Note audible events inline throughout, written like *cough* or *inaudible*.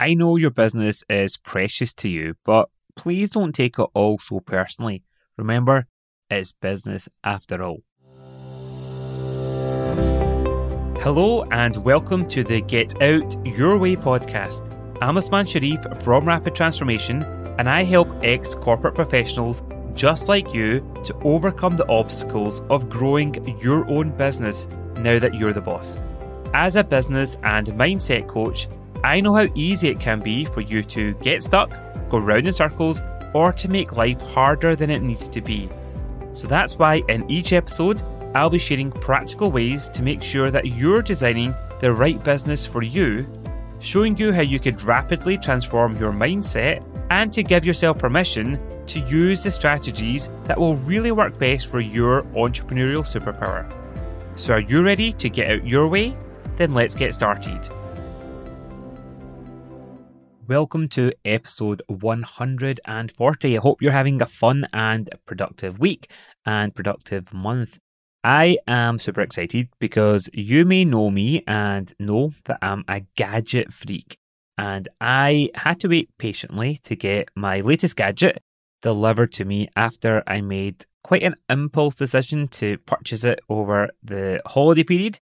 I know your business is precious to you, but please don't take it all so personally. Remember, it's business after all. Hello, and welcome to the Get Out Your Way podcast. I'm Usman Sharif from Rapid Transformation, and I help ex corporate professionals just like you to overcome the obstacles of growing your own business now that you're the boss. As a business and mindset coach, I know how easy it can be for you to get stuck, go round in circles, or to make life harder than it needs to be. So that's why in each episode, I'll be sharing practical ways to make sure that you're designing the right business for you, showing you how you could rapidly transform your mindset and to give yourself permission to use the strategies that will really work best for your entrepreneurial superpower. So, are you ready to get out your way? Then let's get started. Welcome to episode 140. I hope you're having a fun and productive week and productive month. I am super excited because you may know me and know that I'm a gadget freak. And I had to wait patiently to get my latest gadget delivered to me after I made quite an impulse decision to purchase it over the holiday period.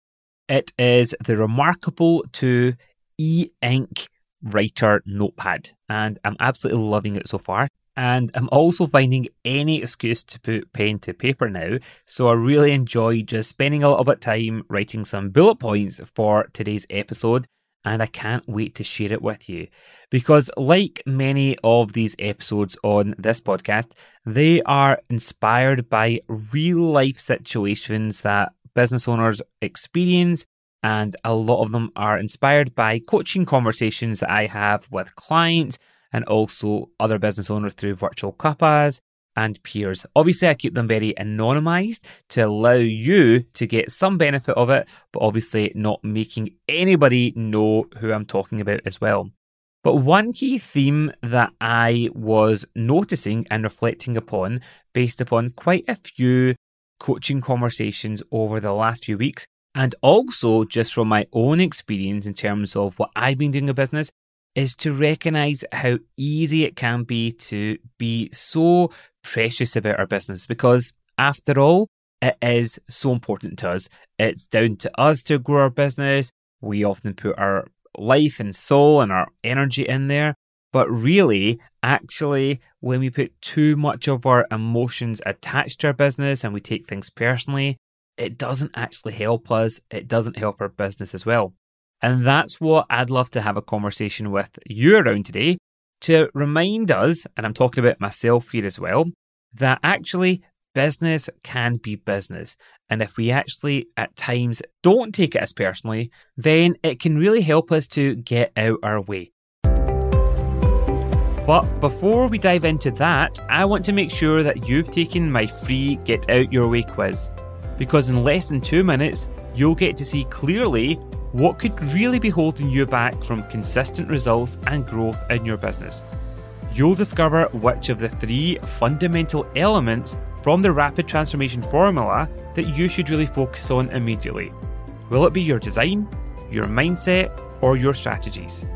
It is the remarkable 2 e ink writer notepad, and I'm absolutely loving it so far. And I'm also finding any excuse to put pen to paper now. So I really enjoy just spending a little bit of time writing some bullet points for today's episode. And I can't wait to share it with you. Because, like many of these episodes on this podcast, they are inspired by real life situations that business owners experience and a lot of them are inspired by coaching conversations that I have with clients and also other business owners through virtual cuppas and peers. Obviously, I keep them very anonymized to allow you to get some benefit of it, but obviously not making anybody know who I'm talking about as well. But one key theme that I was noticing and reflecting upon based upon quite a few coaching conversations over the last few weeks and also, just from my own experience in terms of what I've been doing in business, is to recognize how easy it can be to be so precious about our business because, after all, it is so important to us. It's down to us to grow our business. We often put our life and soul and our energy in there. But really, actually, when we put too much of our emotions attached to our business and we take things personally, it doesn't actually help us. It doesn't help our business as well. And that's what I'd love to have a conversation with you around today to remind us, and I'm talking about myself here as well, that actually business can be business. And if we actually at times don't take it as personally, then it can really help us to get out our way. But before we dive into that, I want to make sure that you've taken my free Get Out Your Way quiz because in less than two minutes, you'll get to see clearly what could really be holding you back from consistent results and growth in your business. You'll discover which of the three fundamental elements from the rapid transformation formula that you should really focus on immediately. Will it be your design, your mindset, or your strategies?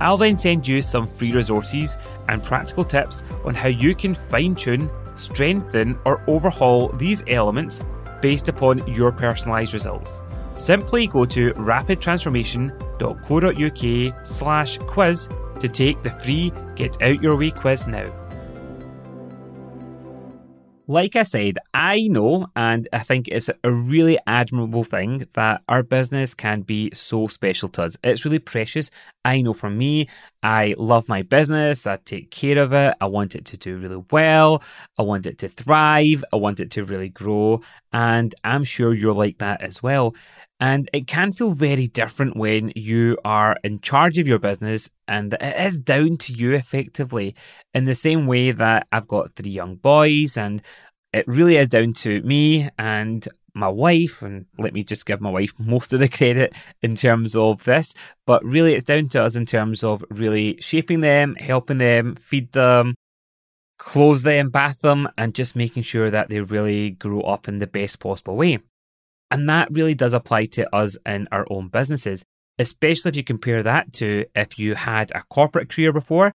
I'll then send you some free resources and practical tips on how you can fine tune, strengthen, or overhaul these elements based upon your personalised results. Simply go to rapidtransformation.co.uk slash quiz to take the free Get Out Your Way quiz now. Like I said, I know, and I think it's a really admirable thing that our business can be so special to us. It's really precious. I know for me, I love my business. I take care of it. I want it to do really well. I want it to thrive. I want it to really grow. And I'm sure you're like that as well. And it can feel very different when you are in charge of your business and it is down to you effectively. In the same way that I've got three young boys and it really is down to me and my wife, and let me just give my wife *laughs* most of the credit in terms of this, but really it's down to us in terms of really shaping them, helping them, feed them, clothe them, bath them, and just making sure that they really grow up in the best possible way. And that really does apply to us in our own businesses. especially if you compare that to if you had a corporate career before,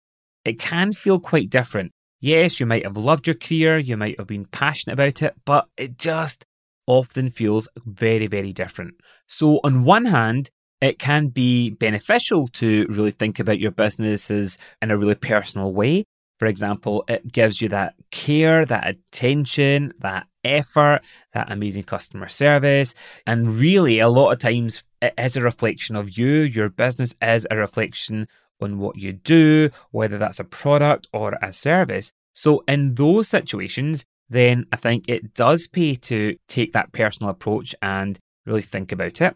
it can feel quite different. Yes, you might have loved your career, you might have been passionate about it, but it just often feels very, very different. So, on one hand, it can be beneficial to really think about your businesses in a really personal way. For example, it gives you that care, that attention, that effort, that amazing customer service. And really, a lot of times, it is a reflection of you. Your business is a reflection on what you do, whether that's a product or a service. So, in those situations, then I think it does pay to take that personal approach and really think about it.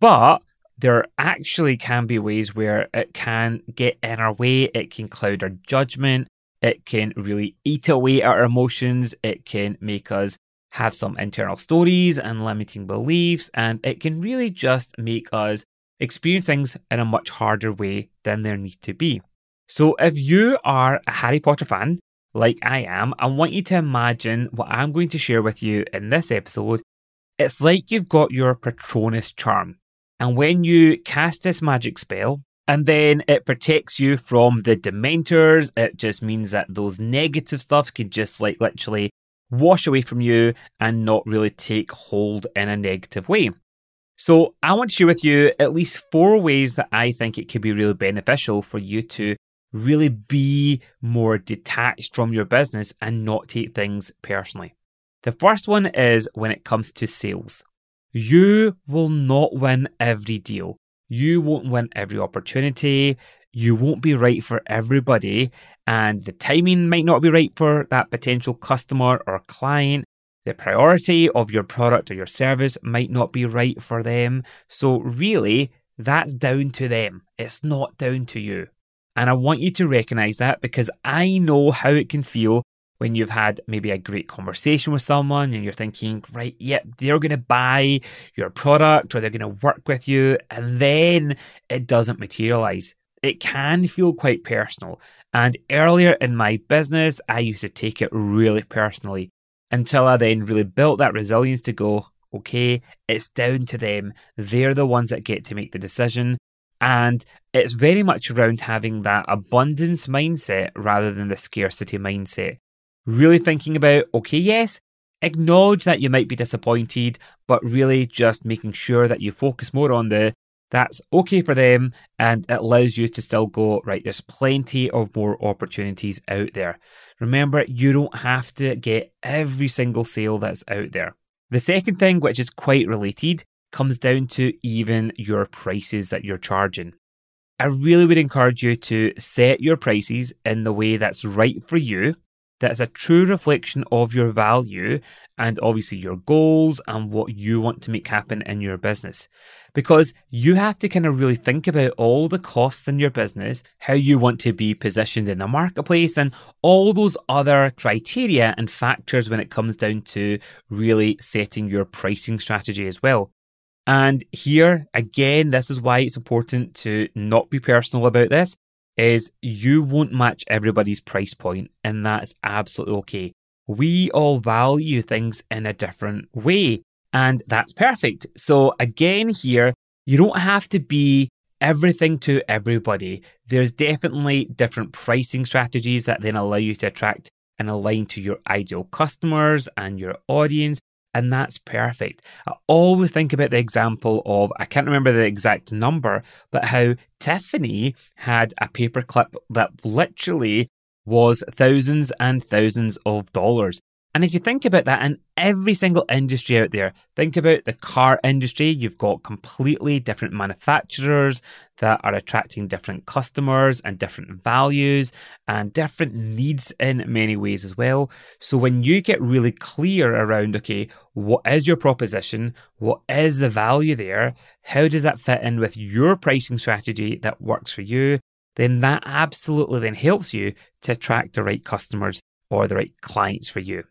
But there actually can be ways where it can get in our way, it can cloud our judgment, it can really eat away at our emotions, it can make us have some internal stories and limiting beliefs, and it can really just make us experience things in a much harder way than there need to be. So, if you are a Harry Potter fan, like I am, I want you to imagine what I'm going to share with you in this episode. It's like you've got your Patronus charm. And when you cast this magic spell, and then it protects you from the dementors, it just means that those negative stuff can just like literally wash away from you and not really take hold in a negative way. So, I want to share with you at least four ways that I think it could be really beneficial for you to really be more detached from your business and not take things personally. The first one is when it comes to sales. You will not win every deal. You won't win every opportunity. You won't be right for everybody. And the timing might not be right for that potential customer or client. The priority of your product or your service might not be right for them. So, really, that's down to them. It's not down to you. And I want you to recognize that because I know how it can feel when you've had maybe a great conversation with someone and you're thinking, right, yep, yeah, they're going to buy your product or they're going to work with you, and then it doesn't materialize. It can feel quite personal. And earlier in my business, I used to take it really personally until I then really built that resilience to go, okay, it's down to them. They're the ones that get to make the decision. And it's very much around having that abundance mindset rather than the scarcity mindset really thinking about, okay, yes, acknowledge that you might be disappointed, but really just making sure that you focus more on the that's okay for them and it allows you to still go, right, there's plenty of more opportunities out there. Remember, you don't have to get every single sale that's out there. The second thing, which is quite related, comes down to even your prices that you're charging. I really would encourage you to set your prices in the way that's right for you that is a true reflection of your value and obviously your goals and what you want to make happen in your business. Because you have to kind of really think about all the costs in your business, how you want to be positioned in the marketplace, and all those other criteria and factors when it comes down to really setting your pricing strategy as well. And here, again, this is why it's important to not be personal about this is you won't match everybody's price point, and that's absolutely okay. We all value things in a different way, and that's perfect. So, again, here, you don't have to be everything to everybody. There's definitely different pricing strategies that then allow you to attract and align to your ideal customers and your audience and that's perfect. I always think about the example of, I can't remember the exact number, but how Tiffany had a paperclip that literally was thousands and thousands of dollars. And if you think about that in every single industry out there, think about the car industry, you've got completely different manufacturers that are attracting different customers and different values and different needs in many ways as well. So when you get really clear around, okay, what is your proposition? What is the value there? How does that fit in with your pricing strategy that works for you? Then that absolutely then helps you to attract the right customers or the right clients for you.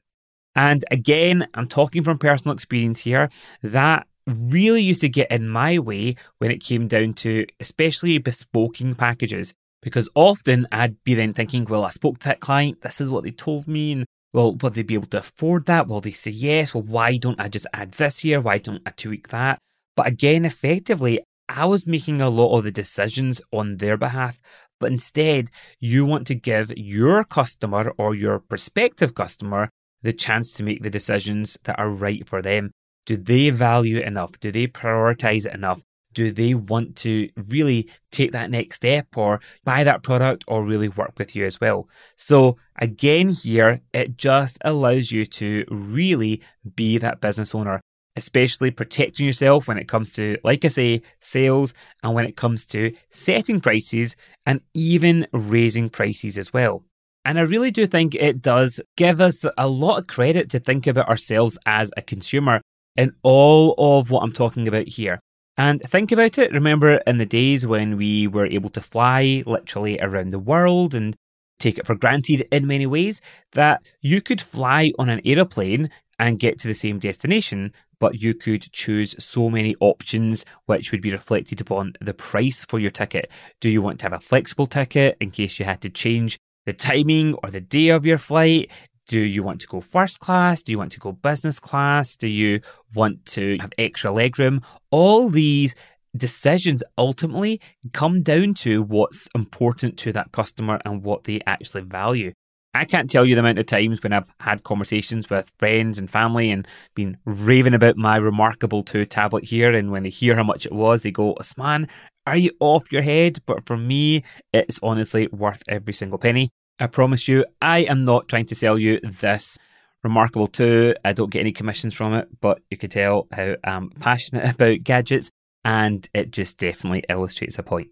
And again, I'm talking from personal experience here. That really used to get in my way when it came down to especially bespoking packages. Because often I'd be then thinking, well, I spoke to that client, this is what they told me, and well, will they be able to afford that? Will they say yes? Well, why don't I just add this here? Why don't I tweak that? But again, effectively, I was making a lot of the decisions on their behalf. But instead, you want to give your customer or your prospective customer the chance to make the decisions that are right for them. Do they value it enough? Do they prioritize it enough? Do they want to really take that next step or buy that product or really work with you as well? So, again, here, it just allows you to really be that business owner especially protecting yourself when it comes to, like I say, sales and when it comes to setting prices and even raising prices as well. And I really do think it does give us a lot of credit to think about ourselves as a consumer in all of what I'm talking about here. And think about it. Remember in the days when we were able to fly literally around the world and take it for granted in many ways that you could fly on an aeroplane and get to the same destination, but you could choose so many options which would be reflected upon the price for your ticket. Do you want to have a flexible ticket in case you had to change the timing or the day of your flight? Do you want to go first class? Do you want to go business class? Do you want to have extra legroom? All these decisions ultimately come down to what's important to that customer and what they actually value. I can't tell you the amount of times when I've had conversations with friends and family and been raving about my remarkable 2 tablet here. And when they hear how much it was, they go, man, are you off your head? But for me, it's honestly worth every single penny. I promise you, I am not trying to sell you this remarkable 2. I don't get any commissions from it, but you can tell how I'm passionate *laughs* about gadgets, and it just definitely illustrates a point.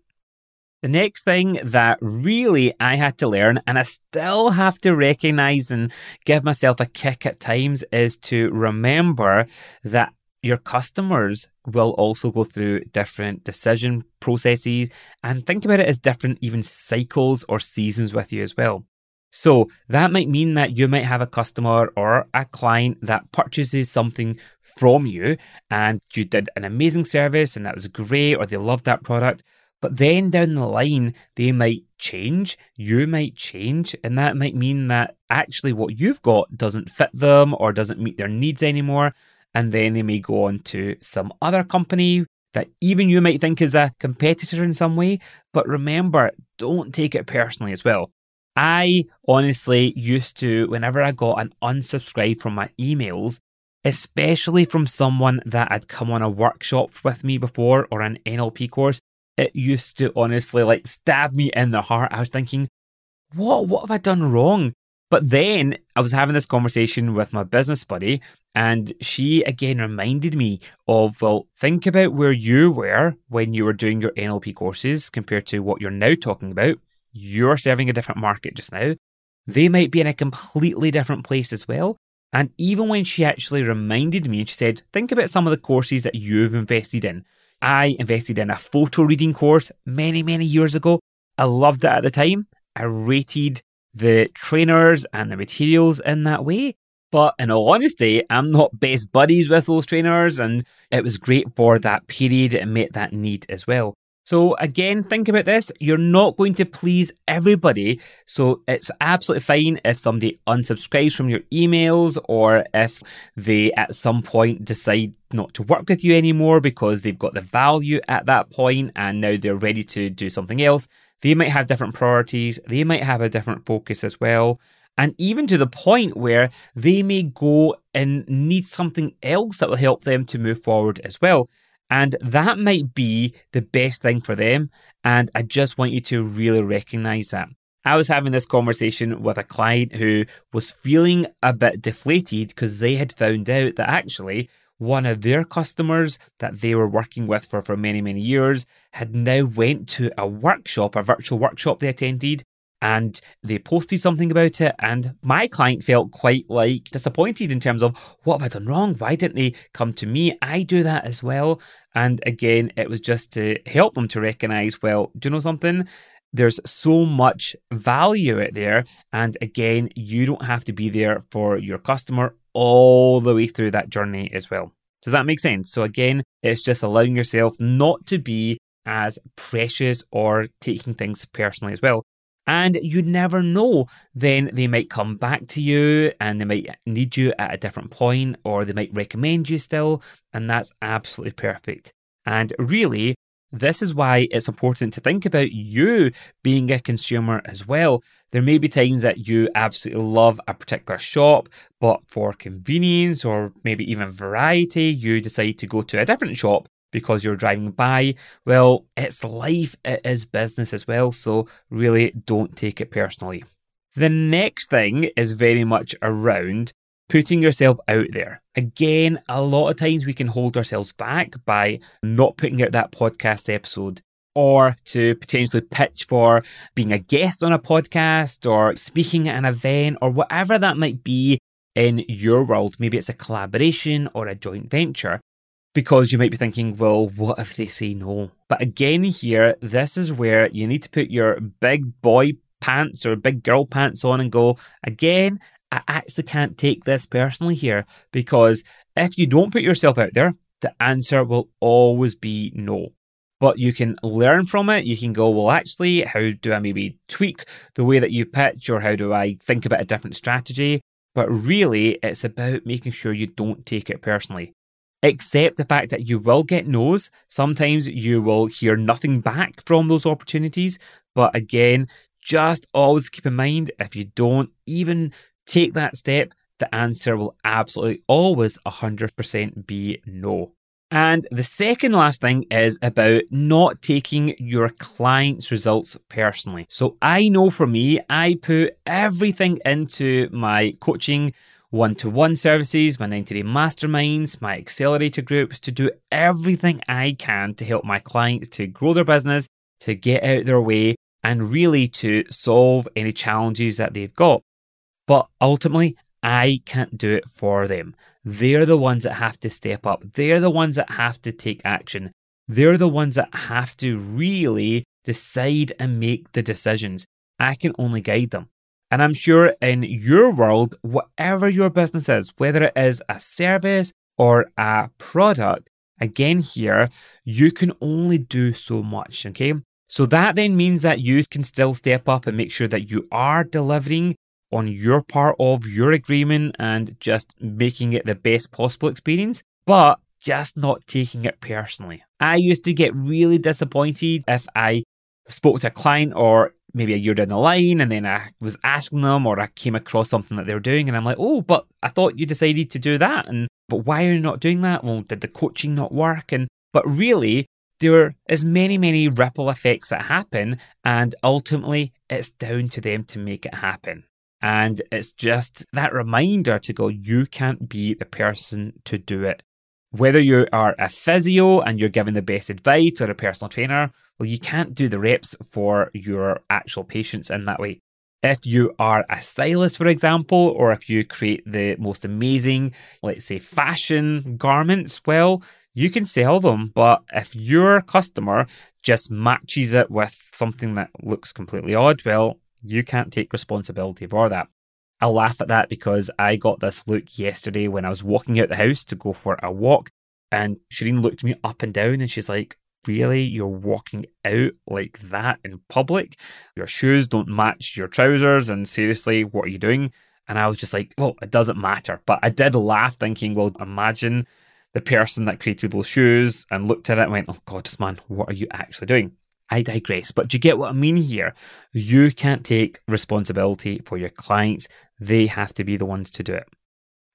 The next thing that really I had to learn, and I still have to recognize and give myself a kick at times, is to remember that your customers will also go through different decision processes and think about it as different, even cycles or seasons with you as well. So that might mean that you might have a customer or a client that purchases something from you and you did an amazing service and that was great or they loved that product. But then down the line, they might change, you might change, and that might mean that actually what you've got doesn't fit them or doesn't meet their needs anymore. And then they may go on to some other company that even you might think is a competitor in some way. But remember, don't take it personally as well. I honestly used to, whenever I got an unsubscribe from my emails, especially from someone that had come on a workshop with me before or an NLP course, it used to honestly like stab me in the heart. I was thinking, what, what have I done wrong? But then I was having this conversation with my business buddy, and she again reminded me of, well, think about where you were when you were doing your NLP courses compared to what you're now talking about. You're serving a different market just now. They might be in a completely different place as well. And even when she actually reminded me and she said, think about some of the courses that you've invested in. I invested in a photo reading course many, many years ago. I loved it at the time. I rated the trainers and the materials in that way. But in all honesty, I'm not best buddies with those trainers, and it was great for that period and met that need as well. So again, think about this. You're not going to please everybody. So it's absolutely fine if somebody unsubscribes from your emails or if they at some point decide not to work with you anymore because they've got the value at that point and now they're ready to do something else. They might have different priorities. They might have a different focus as well. And even to the point where they may go and need something else that will help them to move forward as well. And that might be the best thing for them. And I just want you to really recognize that. I was having this conversation with a client who was feeling a bit deflated because they had found out that actually one of their customers that they were working with for, for many, many years had now went to a workshop, a virtual workshop they attended, and they posted something about it. And my client felt quite like disappointed in terms of what have I done wrong? Why didn't they come to me? I do that as well. And again, it was just to help them to recognize, well, do you know something? There's so much value out there. And again, you don't have to be there for your customer all the way through that journey as well. Does that make sense? So again, it's just allowing yourself not to be as precious or taking things personally as well. And you never know, then they might come back to you and they might need you at a different point or they might recommend you still. And that's absolutely perfect. And really, this is why it's important to think about you being a consumer as well. There may be times that you absolutely love a particular shop, but for convenience or maybe even variety, you decide to go to a different shop because you're driving by. Well, it's life, it is business as well, so really don't take it personally. The next thing is very much around putting yourself out there. Again, a lot of times we can hold ourselves back by not putting out that podcast episode or to potentially pitch for being a guest on a podcast or speaking at an event or whatever that might be in your world. Maybe it's a collaboration or a joint venture because you might be thinking, well, what if they say no? But again, here, this is where you need to put your big boy pants or big girl pants on and go, again, I actually can't take this personally here because if you don't put yourself out there, the answer will always be no. But you can learn from it. You can go, well, actually, how do I maybe tweak the way that you pitch or how do I think about a different strategy? But really, it's about making sure you don't take it personally. Accept the fact that you will get no's. Sometimes you will hear nothing back from those opportunities. But again, just always keep in mind if you don't even take that step, the answer will absolutely always 100% be no. And the second last thing is about not taking your client's results personally. So I know for me, I put everything into my coaching one to one services, my 90 day masterminds, my accelerator groups to do everything I can to help my clients to grow their business, to get out their way, and really to solve any challenges that they've got. But ultimately, I can't do it for them. They're the ones that have to step up. They're the ones that have to take action. They're the ones that have to really decide and make the decisions. I can only guide them. And I'm sure in your world, whatever your business is, whether it is a service or a product, again, here, you can only do so much. Okay. So that then means that you can still step up and make sure that you are delivering on your part of your agreement and just making it the best possible experience, but just not taking it personally. I used to get really disappointed if I spoke to a client or maybe a year down the line and then I was asking them or I came across something that they were doing and I'm like, oh, but I thought you decided to do that. And but why are you not doing that? Well, did the coaching not work? And but really, there is many, many ripple effects that happen, and ultimately it's down to them to make it happen. And it's just that reminder to go, you can't be the person to do it. Whether you are a physio and you're giving the best advice or a personal trainer, well, you can't do the reps for your actual patients in that way. If you are a stylist, for example, or if you create the most amazing, let's say, fashion garments, well, you can sell them. But if your customer just matches it with something that looks completely odd, well, you can't take responsibility for that. I laugh at that because I got this look yesterday when I was walking out the house to go for a walk. And Shireen looked me up and down and she's like, Really? You're walking out like that in public? Your shoes don't match your trousers. And seriously, what are you doing? And I was just like, Well, it doesn't matter. But I did laugh thinking, Well, imagine the person that created those shoes and looked at it and went, Oh, God, this man, what are you actually doing? I digress, but do you get what I mean here? You can't take responsibility for your clients, they have to be the ones to do it.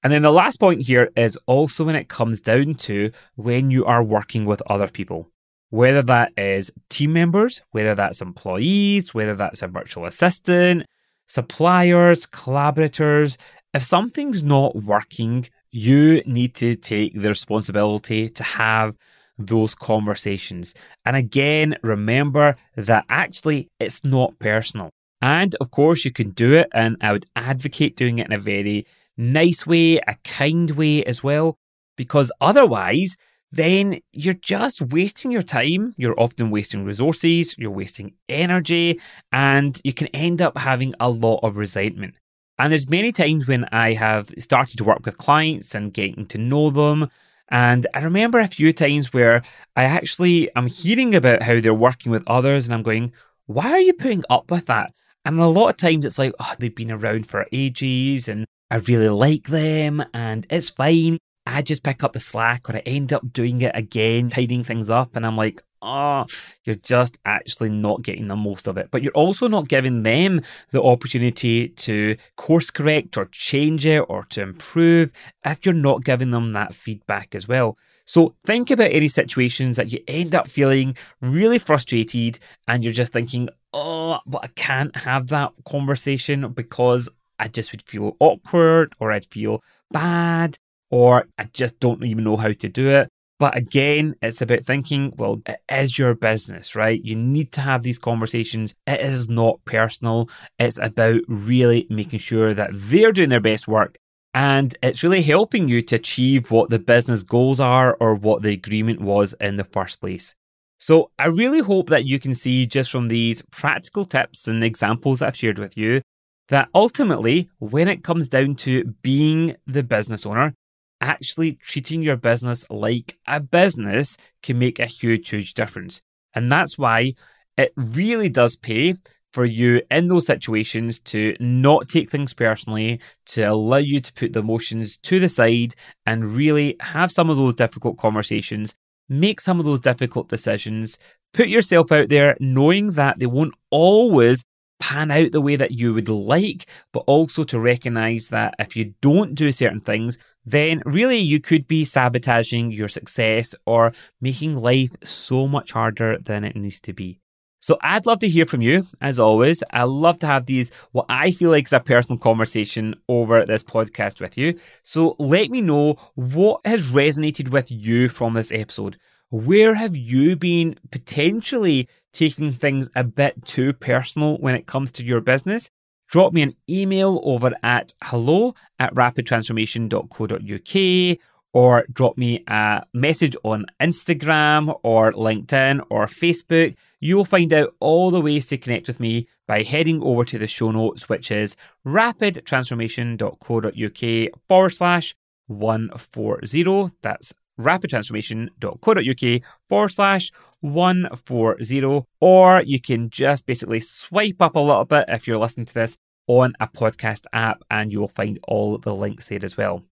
And then the last point here is also when it comes down to when you are working with other people, whether that is team members, whether that's employees, whether that's a virtual assistant, suppliers, collaborators. If something's not working, you need to take the responsibility to have those conversations. And again, remember that actually it's not personal. And of course, you can do it, and I would advocate doing it in a very nice way, a kind way as well, because otherwise, then you're just wasting your time. You're often wasting resources, you're wasting energy, and you can end up having a lot of resentment. And there's many times when I have started to work with clients and getting to know them and I remember a few times where I actually am hearing about how they're working with others, and I'm going, why are you putting up with that? And a lot of times it's like, oh, they've been around for ages and I really like them and it's fine. I just pick up the slack or I end up doing it again, tidying things up. And I'm like, oh, you're just actually not getting the most of it. But you're also not giving them the opportunity to course correct or change it or to improve if you're not giving them that feedback as well. So think about any situations that you end up feeling really frustrated and you're just thinking, oh, but I can't have that conversation because I just would feel awkward or I'd feel bad or I just don't even know how to do it. But again, it's about thinking, well, it is your business, right? You need to have these conversations. It is not personal. It's about really making sure that they're doing their best work and it's really helping you to achieve what the business goals are or what the agreement was in the first place. So I really hope that you can see just from these practical tips and examples I've shared with you that ultimately, when it comes down to being the business owner, actually treating your business like a business can make a huge, huge difference. And that's why it really does pay for you in those situations to not take things personally, to allow you to put the emotions to the side and really have some of those difficult conversations, make some of those difficult decisions, put yourself out there knowing that they won't always pan out the way that you would like, but also to recognize that if you don't do certain things, then really you could be sabotaging your success or making life so much harder than it needs to be. So I'd love to hear from you, as always. I love to have these, what I feel like is a personal conversation over this podcast with you. So let me know what has resonated with you from this episode. Where have you been potentially taking things a bit too personal when it comes to your business? Drop me an email over at hello at rapidtransformation.co.uk or drop me a message on Instagram or LinkedIn or Facebook. You will find out all the ways to connect with me by heading over to the show notes, which is rapidtransformation.co.uk forward slash 140. That's rapidtransformation.co.uk forward slash 140. Or you can just basically swipe up a little bit if you're listening to this on a podcast app and you will find all the links there as well.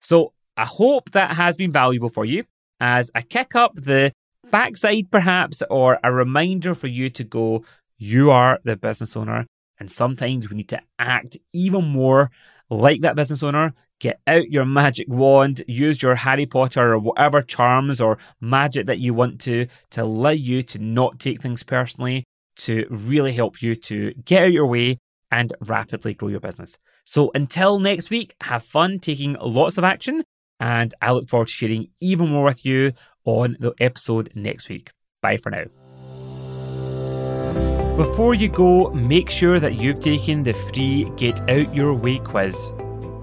So I hope that has been valuable for you as I kick up the backside, perhaps, or a reminder for you to go, you are the business owner. And sometimes we need to act even more like that business owner. Get out your magic wand, use your Harry Potter or whatever charms or magic that you want to, to allow you to not take things personally, to really help you to get out your way and rapidly grow your business. So until next week, have fun taking lots of action and I look forward to sharing even more with you on the episode next week. Bye for now. Before you go, make sure that you've taken the free Get Out Your Way quiz.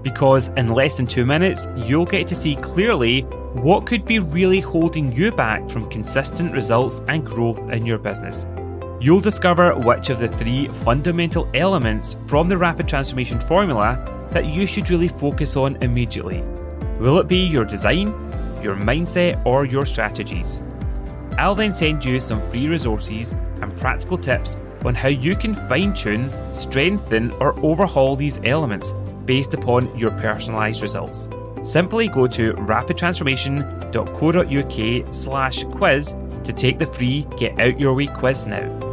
Because in less than two minutes, you'll get to see clearly what could be really holding you back from consistent results and growth in your business. You'll discover which of the three fundamental elements from the Rapid Transformation Formula that you should really focus on immediately Will it be your design, your mindset, or your strategies? I'll then send you some free resources and practical tips on how you can fine tune, strengthen, or overhaul these elements based upon your personalised results. Simply go to rapidtransformation.co.uk slash quiz to take the free Get Out Your Way quiz now.